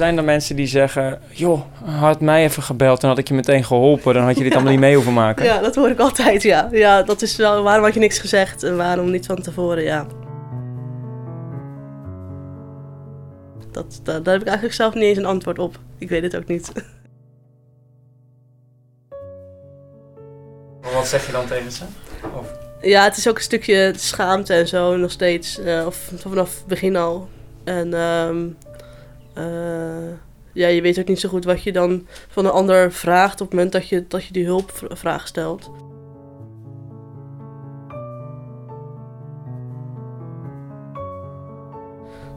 Zijn er mensen die zeggen, joh, had mij even gebeld, dan had ik je meteen geholpen. Dan had je dit allemaal niet mee hoeven maken. Ja, dat hoor ik altijd, ja. Ja, dat is wel, waarom had je niks gezegd en waarom niet van tevoren, ja. Dat, daar, daar heb ik eigenlijk zelf niet eens een antwoord op. Ik weet het ook niet. Wat zeg je dan tegen ze? Of... Ja, het is ook een stukje schaamte en zo nog steeds. eh, of vanaf het begin al. En ehm, eh, ja, je weet ook niet zo goed wat je dan van een ander vraagt op het moment dat je, dat je die hulpvraag stelt.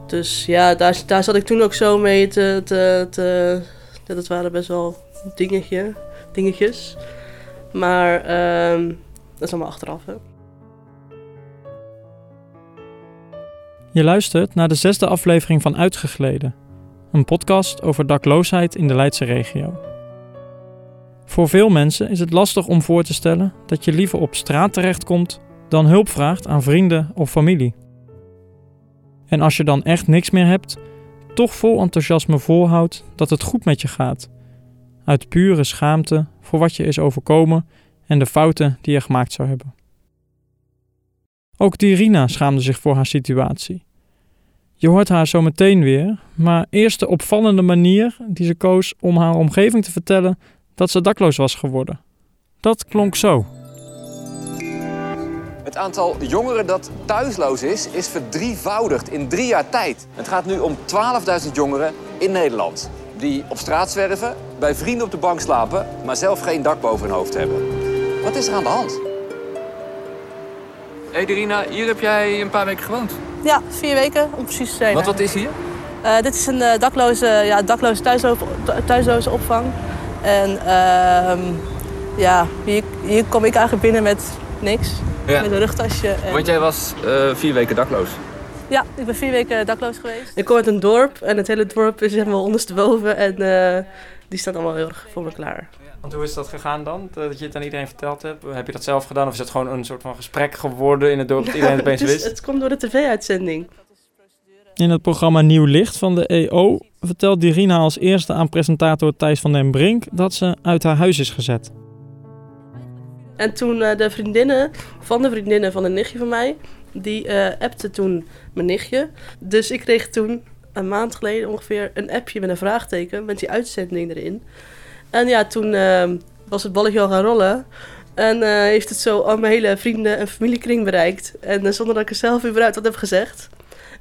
Dus ja, daar, daar zat ik toen ook zo mee te... te, te ja, dat waren best wel dingetje, dingetjes. Maar ehm, dat is allemaal achteraf, hè. Je luistert naar de zesde aflevering van Uitgegleden, een podcast over dakloosheid in de Leidse regio. Voor veel mensen is het lastig om voor te stellen dat je liever op straat terechtkomt dan hulp vraagt aan vrienden of familie. En als je dan echt niks meer hebt, toch vol enthousiasme volhoudt dat het goed met je gaat, uit pure schaamte voor wat je is overkomen en de fouten die je gemaakt zou hebben. Ook Dirina schaamde zich voor haar situatie. Je hoort haar zo meteen weer, maar eerst de opvallende manier die ze koos om haar omgeving te vertellen dat ze dakloos was geworden. Dat klonk zo. Het aantal jongeren dat thuisloos is, is verdrievoudigd in drie jaar tijd. Het gaat nu om 12.000 jongeren in Nederland. Die op straat zwerven, bij vrienden op de bank slapen, maar zelf geen dak boven hun hoofd hebben. Wat is er aan de hand? Hey Dirina, hier heb jij een paar weken gewoond. Ja, vier weken om precies te zijn. Wat, wat is hier? Eh, dit is een eh, dakloze, ja, dakloze thuislo- thuisloze opvang. En ehm, ja, hier, hier kom ik eigenlijk binnen met niks. Ja. Met een rugtasje. En... Want jij was eh, vier weken dakloos. Ja, ik ben vier weken dakloos geweest. Ik kom uit een dorp en het hele dorp is helemaal ondersteboven. En eh, die staat allemaal heel erg voor me klaar. Want hoe is dat gegaan dan? Dat je het aan iedereen verteld hebt? Heb je dat zelf gedaan? Of is het gewoon een soort van gesprek geworden in het dorp dat iedereen het opeens wist? het komt door de tv-uitzending. In het programma Nieuw Licht van de EO vertelt Dirina als eerste aan presentator Thijs van den Brink dat ze uit haar huis is gezet. En toen eh, de vriendinnen van de vriendinnen van een nichtje van mij, die eh appte toen mijn nichtje. Dus ik kreeg toen een maand geleden ongeveer een appje met een vraagteken met die uitzending erin. En ja, toen eh, was het balletje al gaan rollen. En eh, heeft het zo al mijn hele vrienden- en familiekring bereikt. En eh, zonder dat ik er zelf überhaupt wat heb gezegd.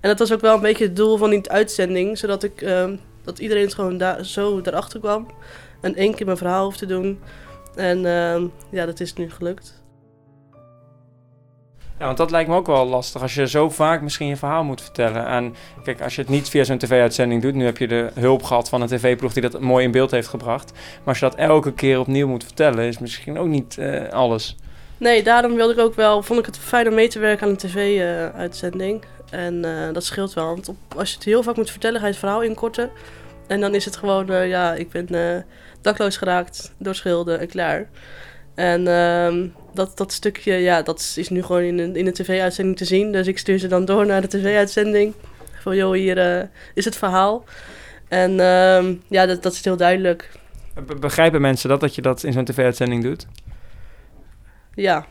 En dat was ook wel een beetje het doel van die uitzending. Zodat ik, eh, dat iedereen gewoon zo daarachter kwam. En één keer mijn verhaal hoefde te doen. En eh, ja, dat is nu gelukt. Ja, want dat lijkt me ook wel lastig als je zo vaak misschien je verhaal moet vertellen. En kijk, als je het niet via zo'n tv-uitzending doet, nu heb je de hulp gehad van een tv-ploeg die dat mooi in beeld heeft gebracht. Maar als je dat elke keer opnieuw moet vertellen, is misschien ook niet eh, alles. Nee, daarom wilde ik ook wel, vond ik het fijn om mee te werken aan een tv-uitzending. en eh, dat scheelt wel, want op, als je het heel vaak moet vertellen, ga je het verhaal inkorten. En dan is het gewoon, eh, ja, ik ben dakloos geraakt door schilden en klaar. En ehm, dat, dat stukje, ja, dat is nu gewoon in een, in een tv-uitzending te zien. Dus ik stuur ze dan door naar de tv-uitzending. Van, joh, hier eh, is het verhaal. En ehm, ja, dat, dat is heel duidelijk. Be- begrijpen mensen dat, dat je dat in zo'n tv-uitzending doet? Ja,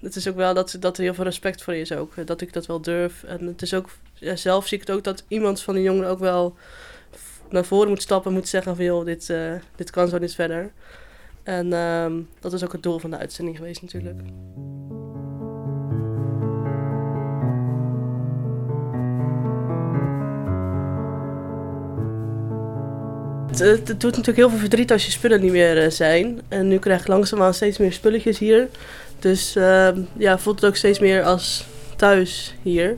het is ook wel dat, dat er heel veel respect voor is ook. eh, Dat ik dat wel durf. En het is ook, ja, zelf zie ik het ook dat iemand van de jongeren ook wel naar voren moet stappen. Moet zeggen van joh, dit, eh, dit kan zo niet verder. En ehm, dat is ook het doel van de uitzending geweest natuurlijk. Het, doet natuurlijk heel veel verdriet als je spullen niet meer eh, zijn. En nu krijg ik langzaamaan steeds meer spulletjes hier. Dus ehm, ja, voelt het ook steeds meer als thuis hier.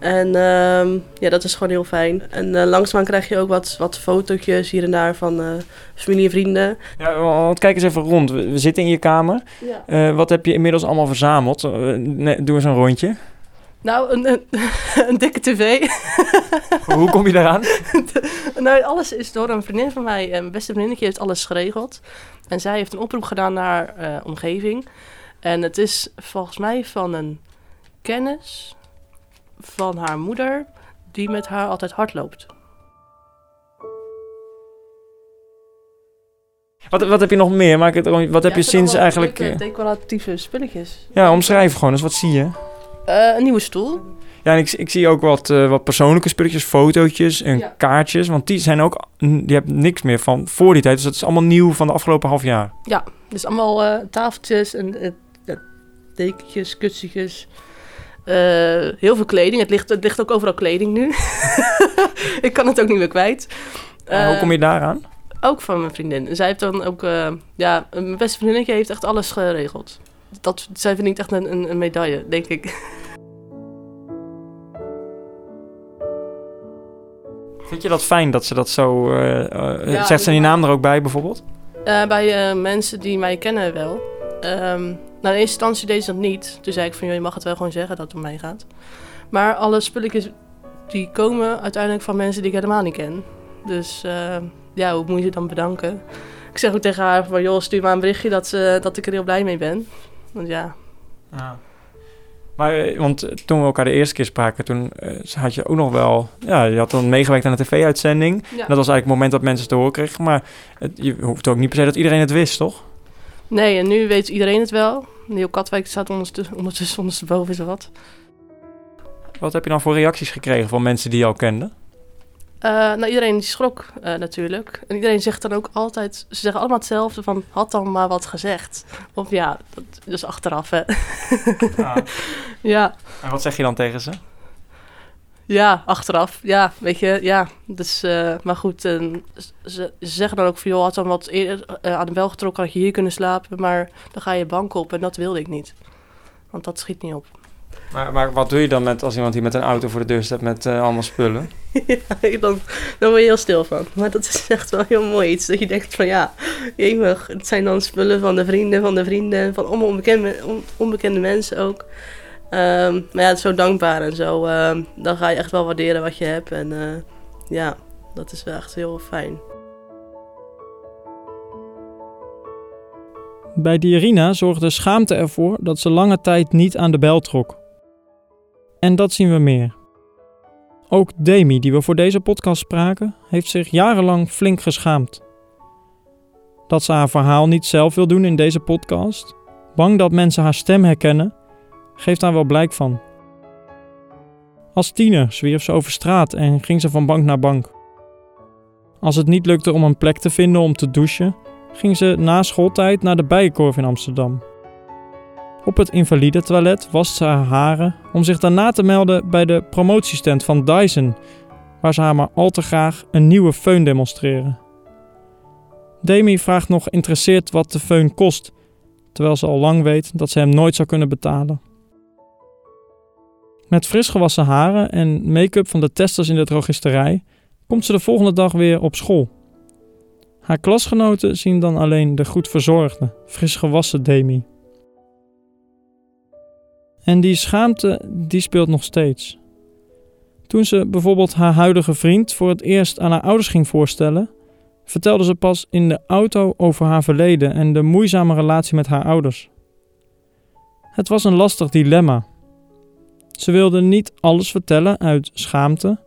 En ehm, ja, dat is gewoon heel fijn. En eh, langzaamaan krijg je ook wat, wat fotootjes hier en daar van eh, familie en vrienden. Ja, want kijk eens even rond. We, we zitten in je kamer. Ja. Eh, wat heb je inmiddels allemaal verzameld? Nee, doe eens een rondje. Nou, een, een, een dikke tv. Hoe kom je daaraan? nou, alles is door een vriendin van mij. Mijn beste vriendinnetje heeft alles geregeld. En zij heeft een oproep gedaan naar omgeving. En het is volgens mij van een kennis van haar moeder... die met haar altijd hardloopt. Wat, wat heb je nog meer? Maak het, wat heb Ja, je sinds eigenlijk... leuke eh, decoratieve spulletjes. Ja, omschrijf gewoon eens. Wat zie je? Eh, een nieuwe stoel. Ja, en ik, ik zie ook wat, eh, wat persoonlijke spulletjes, fotootjes en Ja. kaartjes. Want die zijn ook... Je hebt niks meer van voor die tijd. Dus dat is allemaal nieuw van de afgelopen half jaar. Dus allemaal tafeltjes en ja, dekentjes, kussentjes. Eh, heel veel kleding. Het ligt, het ligt ook overal kleding nu. ik kan het ook niet meer kwijt. Hoe Eh, kom je daaraan? Ook van mijn vriendin. Zij heeft dan ook... eh, ja, mijn beste vriendinnetje heeft echt alles geregeld. Dat, zij verdient echt een, een, een medaille, denk ik. Vind je dat fijn dat ze dat zo... eh, Ja, zegt ze die naam er ook bij bijvoorbeeld? Bij mensen die mij kennen wel. Ehm, nou, in eerste instantie deed ze dat niet. Toen zei ik van, joh, je mag het wel gewoon zeggen dat het om mij gaat. Maar alle spulletjes die komen uiteindelijk van mensen die ik helemaal niet ken. Dus eh, ja, hoe moet je ze dan bedanken? Ik zeg ook tegen haar van, joh, stuur maar een berichtje dat, ze, dat ik er heel blij mee ben. Want ja, Maar, eh, want toen we elkaar de eerste keer spraken, toen eh, had je ook nog wel... Ja, je had dan meegewerkt aan de tv-uitzending. Ja. Dat was eigenlijk het moment dat mensen het te horen kregen. Maar het, je hoeft ook niet per se dat iedereen het wist, toch? Nee, en nu weet iedereen het wel. Heel Katwijk staat ondertussen, ondertussen ondersteboven is er wat. Wat heb je dan voor reacties gekregen van mensen die al kenden? Eh, nou, iedereen die schrok eh, natuurlijk. En iedereen zegt dan ook altijd... Ze zeggen allemaal hetzelfde van... Had dan maar wat gezegd. Of ja, dat is achteraf, hè. ja, En wat zeg je dan tegen ze? Ja, achteraf. Ja, weet je, ja. Dus, eh, maar goed, eh, ze, ze zeggen dan ook van... Joh, had dan wat eerder eh, aan de bel getrokken... had je hier kunnen slapen. Maar dan ga je bank op. En dat wilde ik niet. Want dat schiet niet op. Maar, maar wat doe je dan met als iemand die met een auto voor de deur staat met allemaal spullen? ja, dan, dan word je heel stil van. Maar dat is echt wel heel mooi iets. Dat je denkt van ja, jemig. Het zijn dan spullen van de vrienden, van de vrienden. Van allemaal onbekende, on- onbekende mensen ook. Ehm, maar ja, het is zo dankbaar en zo. ehm, dan ga je echt wel waarderen wat je hebt. En eh, ja, dat is wel echt heel fijn. Bij Dierina zorgde schaamte ervoor dat ze lange tijd niet aan de bel trok. En dat zien we meer. Ook Demi, die we voor deze podcast spraken, heeft zich jarenlang flink geschaamd. Dat ze haar verhaal niet zelf wil doen in deze podcast, bang dat mensen haar stem herkennen, geeft daar wel blijk van. Als tiener zwierf ze over straat en ging ze van bank naar bank. Als het niet lukte om een plek te vinden om te douchen, ging ze na schooltijd naar de Bijenkorf in Amsterdam. Op het invalide toilet wast ze haar haren om zich daarna te melden bij de promotiestand van Dyson, waar ze haar maar al te graag een nieuwe föhn demonstreren. Demi vraagt nog geïnteresseerd wat de föhn kost, terwijl ze al lang weet dat ze hem nooit zou kunnen betalen. Met fris gewassen haren en make-up van de testers in de drogisterij komt ze de volgende dag weer op school. Haar klasgenoten zien dan alleen de goed verzorgde, fris gewassen Demi. En die schaamte, die speelt nog steeds. Toen ze bijvoorbeeld haar huidige vriend voor het eerst aan haar ouders ging voorstellen, vertelde ze pas in de auto over haar verleden en de moeizame relatie met haar ouders. Het was een lastig dilemma. Ze wilde niet alles vertellen uit schaamte,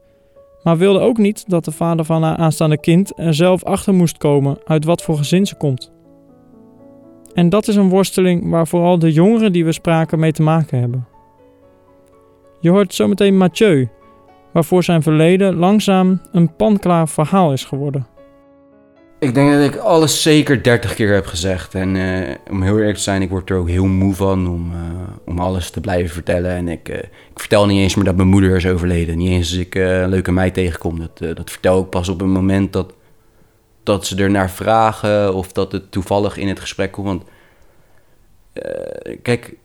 maar wilde ook niet dat de vader van haar aanstaande kind er zelf achter moest komen uit wat voor gezin ze komt. En dat is een worsteling waar vooral de jongeren die we spraken mee te maken hebben. Je hoort zometeen Mathieu, waarvoor zijn verleden langzaam een panklaar verhaal is geworden. Ik denk dat ik alles zeker 30 keer heb gezegd. En eh, om heel eerlijk te zijn, ik word er ook heel moe van om, eh, om alles te blijven vertellen. En ik, eh, ik vertel niet eens meer dat mijn moeder is overleden. Niet eens als ik een leuke meid tegenkom. Dat, dat vertel ik pas op een moment dat, dat ze er naar vragen of dat het toevallig in het gesprek komt. Want kijk,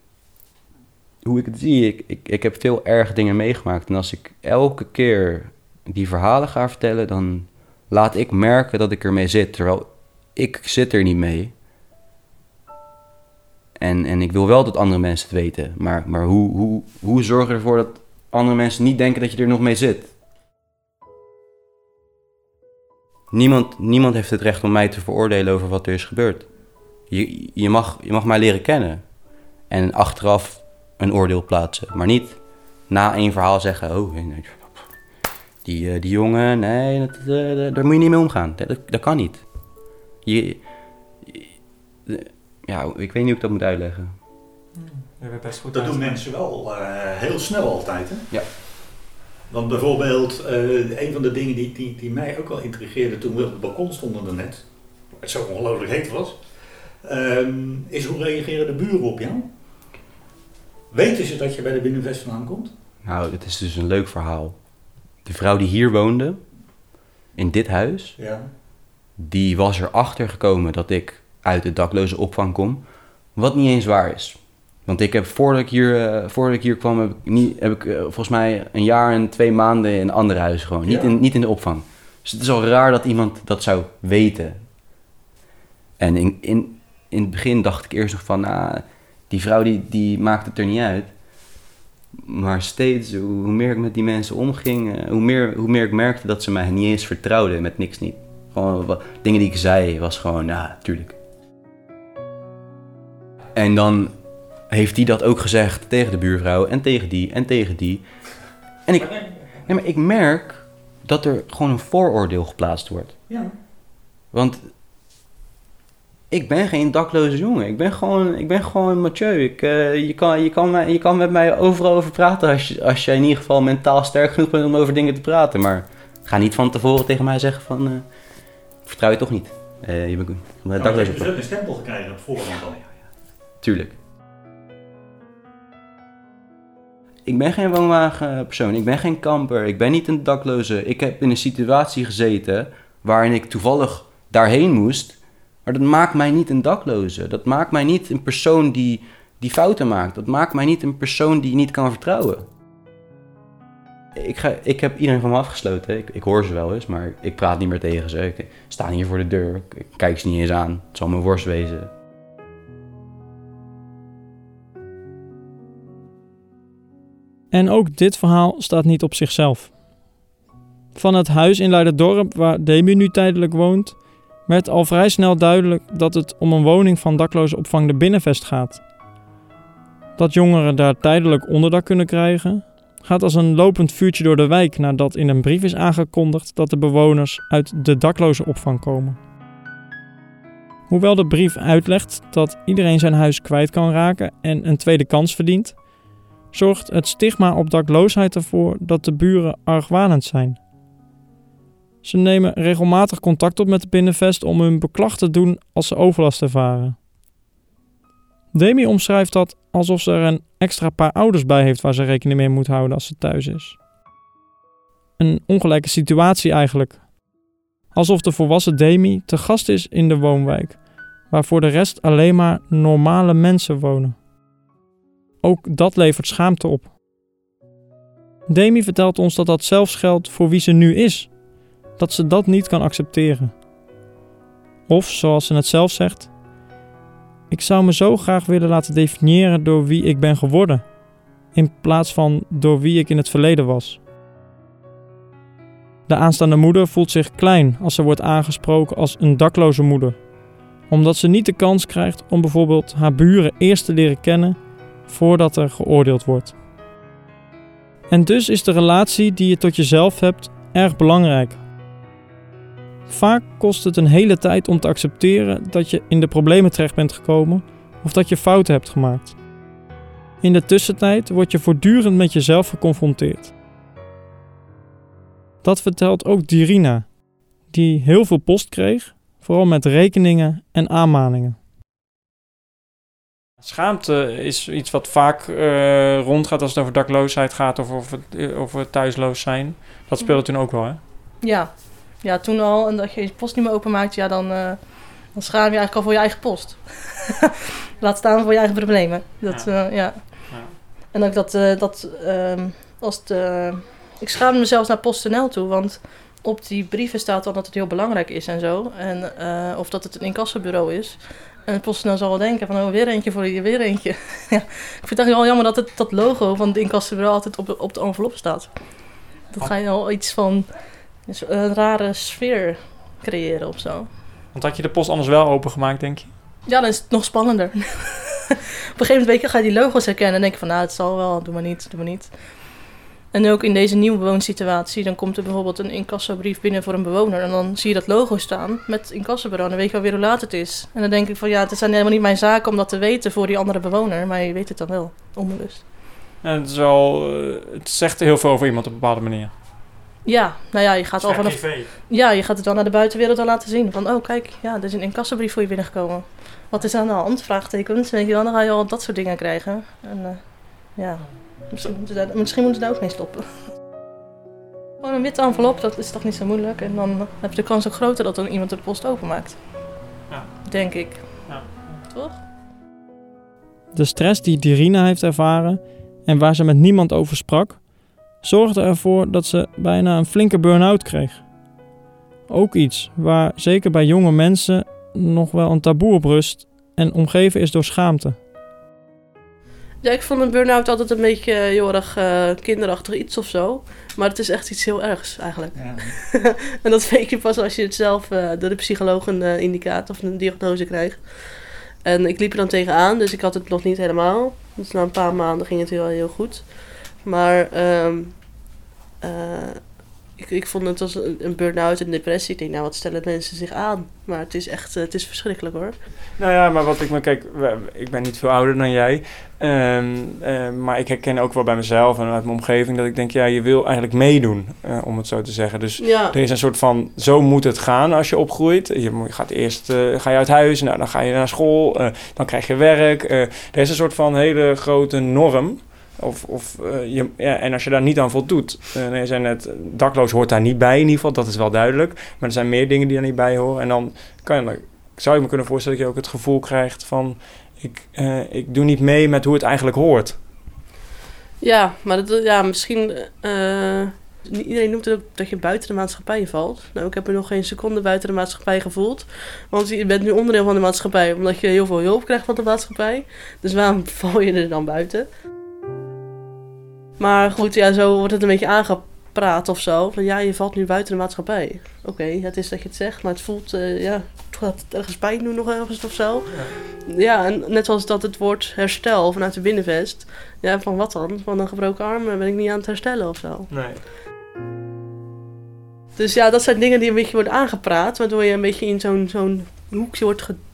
hoe ik het zie, ik, ik, ik heb veel erge dingen meegemaakt. En als ik elke keer die verhalen ga vertellen, dan laat ik merken dat ik ermee zit. Terwijl ik zit er niet mee. En, en ik wil wel dat andere mensen het weten. Maar, maar hoe, hoe, hoe zorg je ervoor dat andere mensen niet denken dat je er nog mee zit? Niemand, niemand heeft het recht om mij te veroordelen over wat er is gebeurd. Je, je, mag, je mag mij leren kennen. En achteraf een oordeel plaatsen. Maar niet na één verhaal zeggen... Oh, nee, die, eh, die jongen, nee, dat, eh, daar moet je niet mee omgaan. Dat, dat kan niet. Je, ja, ik weet niet hoe ik dat moet uitleggen. Best goed Dat doen mensen wel eh, heel snel altijd. Hè? Ja. Want bijvoorbeeld, eh, een van de dingen die, die, die mij ook wel intrigeerde toen we op het balkon stonden daarnet, het zo ongelooflijk heet was, ehm, is hoe reageren de buren op jou? Weten ze dat je bij de Binnenvest vandaan komt? Nou, het is dus een leuk verhaal. De vrouw die hier woonde, in dit huis, Ja. die was erachter gekomen dat ik uit de dakloze opvang kom. Wat niet eens waar is. Want ik heb voordat ik hier, eh, voordat ik hier kwam, heb ik, niet, heb ik eh, volgens mij een jaar en twee maanden in een ander huis gewoon. Niet, Ja. in, niet in de opvang. Dus het is al raar dat iemand dat zou weten. En in, in, in het begin dacht ik eerst nog van, ah, die vrouw die, die maakt het er niet uit. Maar steeds, hoe, meer ik met die mensen omging, eh, hoe, meer, hoe meer ik merkte dat ze mij niet eens vertrouwden met niks niet. Gewoon wat, dingen die ik zei, was gewoon, ja, tuurlijk. En dan heeft die dat ook gezegd tegen de buurvrouw en tegen die en tegen die. En ik, nee, maar ik merk dat er gewoon een vooroordeel geplaatst wordt. Ja. Want ik ben geen dakloze jongen. Ik ben gewoon, ik ben gewoon Mathieu. Ik, eh, je, kan, je, kan je kan met mij overal over praten als je, als je in ieder geval mentaal sterk genoeg bent om over dingen te praten. Maar ga niet van tevoren tegen mij zeggen van, eh, vertrouw je toch niet. Eh, je bent een Maar je dakloze hebt dus ook een stempel gekregen op voorhand al. Tuurlijk. Ik ben geen woonwagenpersoon, ik ben geen kamper, ik ben niet een dakloze. Ik heb in een situatie gezeten waarin ik toevallig daarheen moest. Maar dat maakt mij niet een dakloze. Dat maakt mij niet een persoon die, die fouten maakt. Dat maakt mij niet een persoon die je niet kan vertrouwen. Ik, ga, ik heb iedereen van me afgesloten. Ik, ik hoor ze wel eens, maar ik praat niet meer tegen ze. Ik sta hier voor de deur. Ik, kijk ze niet eens aan. Het zal mijn worst wezen. En ook dit verhaal staat niet op zichzelf. Van het huis in Leiderdorp waar Demi nu tijdelijk woont, werd al vrij snel duidelijk dat het om een woning van dakloze opvang de Binnenvest gaat. Dat jongeren daar tijdelijk onderdak kunnen krijgen, gaat als een lopend vuurtje door de wijk nadat in een brief is aangekondigd dat de bewoners uit de dakloze opvang komen. Hoewel de brief uitlegt dat iedereen zijn huis kwijt kan raken en een tweede kans verdient, zorgt het stigma op dakloosheid ervoor dat de buren argwanend zijn. Ze nemen regelmatig contact op met de binnenvest om hun beklag te doen als ze overlast ervaren. Demi omschrijft dat alsof ze er een extra paar ouders bij heeft waar ze rekening mee moet houden als ze thuis is. Een ongelijke situatie eigenlijk. Alsof de volwassen Demi te gast is in de woonwijk, waar voor de rest alleen maar normale mensen wonen. Ook dat levert schaamte op. Demi vertelt ons dat dat zelfs geldt voor wie ze nu is. Dat ze dat niet kan accepteren. Of, zoals ze het zelf zegt, ik zou me zo graag willen laten definiëren door wie ik ben geworden, in plaats van door wie ik in het verleden was. De aanstaande moeder voelt zich klein als ze wordt aangesproken als een dakloze moeder, omdat ze niet de kans krijgt om bijvoorbeeld haar buren eerst te leren kennen voordat er geoordeeld wordt. En dus is de relatie die je tot jezelf hebt erg belangrijk. Vaak kost het een hele tijd om te accepteren dat je in de problemen terecht bent gekomen of dat je fouten hebt gemaakt. In de tussentijd word je voortdurend met jezelf geconfronteerd. Dat vertelt ook Dirina, die heel veel post kreeg, vooral met rekeningen en aanmaningen. Schaamte is iets wat vaak eh, rondgaat als het over dakloosheid gaat of over, eh, over thuisloos zijn. Dat speelde toen ook wel, hè? Ja. Ja, toen al. En dat je je post niet meer openmaakt, ja, dan, eh, dan schaam je eigenlijk al voor je eigen post. Laat staan voor je eigen problemen. Dat, Ja. ja. ja. Ja. En ook dat, eh, dat ehm, als het, eh, ik schaamde mezelf naar PostNL toe, want op die brieven staat dan dat het heel belangrijk is en zo. En, eh, of dat het een incassobureau is. En PostNL zal wel denken van, oh, weer eentje voor je, weer eentje. ja. Ik vind het eigenlijk wel jammer dat het, dat logo van het incassobureau altijd op, de- op de envelop staat. Dat ga je al iets van dus een rare sfeer creëren of zo. Want had je de post anders wel opengemaakt, denk je? Ja, dan is het nog spannender. Op een gegeven moment ga je die logo's herkennen en denk je van, nou, het zal wel, doe maar niet, doe maar niet. En ook in deze nieuwe woonsituatie, dan komt er bijvoorbeeld een incassobrief binnen voor een bewoner. En dan zie je dat logo staan met incassobureau. Dan weet je alweer hoe laat het is. En dan denk ik van ja, het zijn helemaal niet mijn zaken om dat te weten voor die andere bewoner. Maar je weet het dan wel, onbewust. En het, is wel, eh, het zegt heel veel over iemand op een bepaalde manier. Ja, nou ja, je gaat al vanaf... Ja, je gaat het dan naar de buitenwereld al laten zien. Van, oh kijk, ja, er is een incassobrief voor je binnengekomen. Wat is aan de hand? Vraagtekens. Weet je wel, dan ga je al dat soort dingen krijgen. En eh, ja, misschien moeten, ze daar, misschien moeten ze daar ook mee stoppen. Gewoon een witte envelop, dat is toch niet zo moeilijk. En dan heb je de kans ook groter dat dan iemand de post openmaakt. Ja. Denk ik. Ja. Toch? De stress die Dirina heeft ervaren en waar ze met niemand over sprak, zorgde ervoor dat ze bijna een flinke burn-out kreeg. Ook iets waar zeker bij jonge mensen nog wel een taboe op rust en omgeven is door schaamte. Ja, ik vond een burn-out altijd een beetje eh, heel erg eh, kinderachtig iets of zo. Maar het is echt iets heel ergs eigenlijk. Ja. en dat weet je pas als je het zelf eh, door de psycholoog een eh, indicaat of een diagnose krijgt. En ik liep er dan tegenaan, dus ik had het nog niet helemaal. Dus na een paar maanden ging het heel, heel goed. Maar ehm, eh, ik, ik vond het als een, een burn-out en depressie. Ik denk, nou, wat stellen mensen zich aan? Maar het is echt, eh, het is verschrikkelijk hoor. Nou ja, maar wat ik me kijk, ik ben niet veel ouder dan jij. Ehm, eh, maar ik herken ook wel bij mezelf en uit mijn omgeving dat ik denk, ja, je wil eigenlijk meedoen, eh, om het zo te zeggen. Dus Ja, er is een soort van, zo moet het gaan als je opgroeit. Je gaat eerst ga je uit huis, nou, dan ga je naar school, dan krijg je werk. er is een soort van hele grote norm. Of, of, eh, je, ja, en als je daar niet aan voldoet, uh, je zei net, dakloos hoort daar niet bij in ieder geval, dat is wel duidelijk. Maar er zijn meer dingen die daar niet bij horen. En dan kan je, zou je me kunnen voorstellen dat je ook het gevoel krijgt van, ik, eh, ik doe niet mee met hoe het eigenlijk hoort. ja maar dat, ja, misschien... iedereen noemt het ook dat je buiten de maatschappij valt. Nou, ik heb me nog geen seconde buiten de maatschappij gevoeld. Want je bent nu onderdeel van de maatschappij, omdat je heel veel hulp krijgt van de maatschappij. Dus waarom val je er dan buiten? Maar goed, ja, zo wordt het een beetje aangepraat of zo. Van ja, je valt nu buiten de maatschappij. Oké, het is dat je het zegt, maar het voelt, eh, ja, het gaat ergens pijn doen nog ergens of zo. Ja. en net zoals dat het woord herstel vanuit de binnenvest. Ja, van wat dan? Van een gebroken arm ben ik niet aan het herstellen of zo. Nee. Dus ja, dat zijn dingen die een beetje worden aangepraat, waardoor je een beetje in zo'n zo'n hoekje wordt geduwd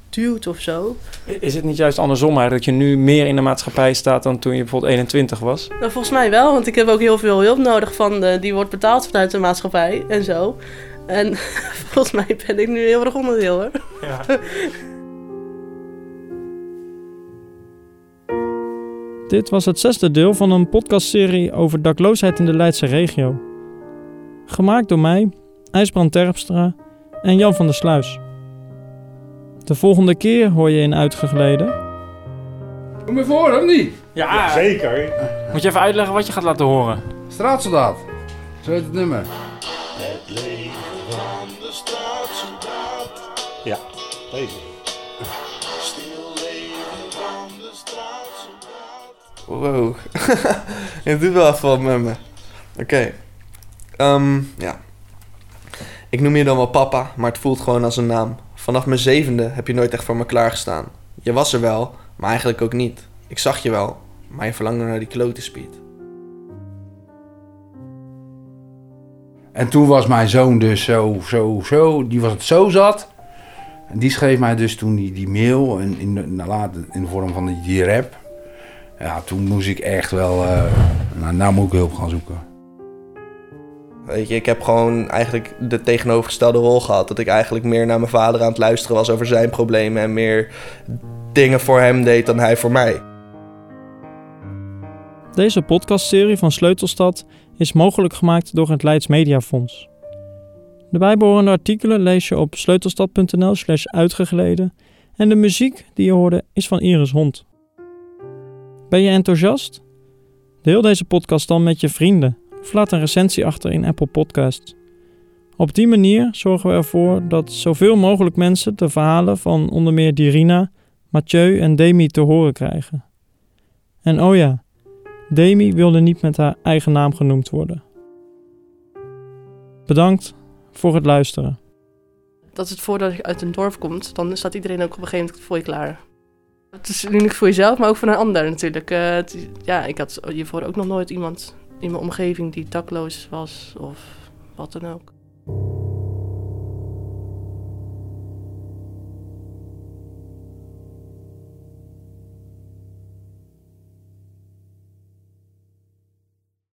of zo. Is het niet juist andersom eigenlijk, dat je nu meer in de maatschappij staat dan toen je bijvoorbeeld 21 was? Nou, volgens mij wel, want ik heb ook heel veel hulp nodig van de, die wordt betaald vanuit de maatschappij en zo. En volgens mij ben ik nu heel erg onderdeel hoor. Ja. Dit was het zesde deel van een podcastserie over dakloosheid in de Leidse regio. Gemaakt door mij, IJsbrand Terpstra en Jan van der Sluis. De volgende keer hoor je in Uitgegleden... Kom je voor, of niet? Ja, Zeker. moet je even uitleggen wat je gaat laten horen? Straatsoldaat. Zo heet het nummer. Ja, deze. Wow. Je doet wel even wat met me. Oké. Ehm, ja. Ik noem je dan wel papa, maar het voelt gewoon als een naam. Vanaf mijn zevende heb je nooit echt voor me klaargestaan. Je was er wel, maar eigenlijk ook niet. Ik zag je wel, maar je verlangde naar die klote speed. En toen was mijn zoon dus zo, zo, zo, die was het zo zat. En die schreef mij dus toen die, die mail, in, in, de- nou, in de vorm van die, die rap. Ja, toen moest ik echt wel, eh, nou, nou moet ik hulp gaan zoeken. Weet je, ik heb gewoon eigenlijk de tegenovergestelde rol gehad. Dat ik eigenlijk meer naar mijn vader aan het luisteren was over zijn problemen. En meer dingen voor hem deed dan hij voor mij. Deze podcastserie van Sleutelstad is mogelijk gemaakt door het Leids Mediafonds. De bijbehorende artikelen lees je op sleutelstad.nl slash uitgegleden en de muziek die je hoorde is van Iris Hond. Ben je enthousiast? Deel deze podcast dan met je vrienden of een recensie achter in Apple Podcasts. Op die manier zorgen we ervoor dat zoveel mogelijk mensen de verhalen van onder meer Dirina, Mathieu en Demi te horen krijgen. En oh ja, Demi wilde niet met haar eigen naam genoemd worden. Bedankt voor het luisteren. Dat het voordat je uit een dorp komt, dan staat iedereen ook op een gegeven moment voor je klaar. Het is uniek voor jezelf, maar ook voor een ander natuurlijk. Eh, ja, ik had hiervoor ook nog nooit iemand in mijn omgeving die dakloos was of wat dan ook.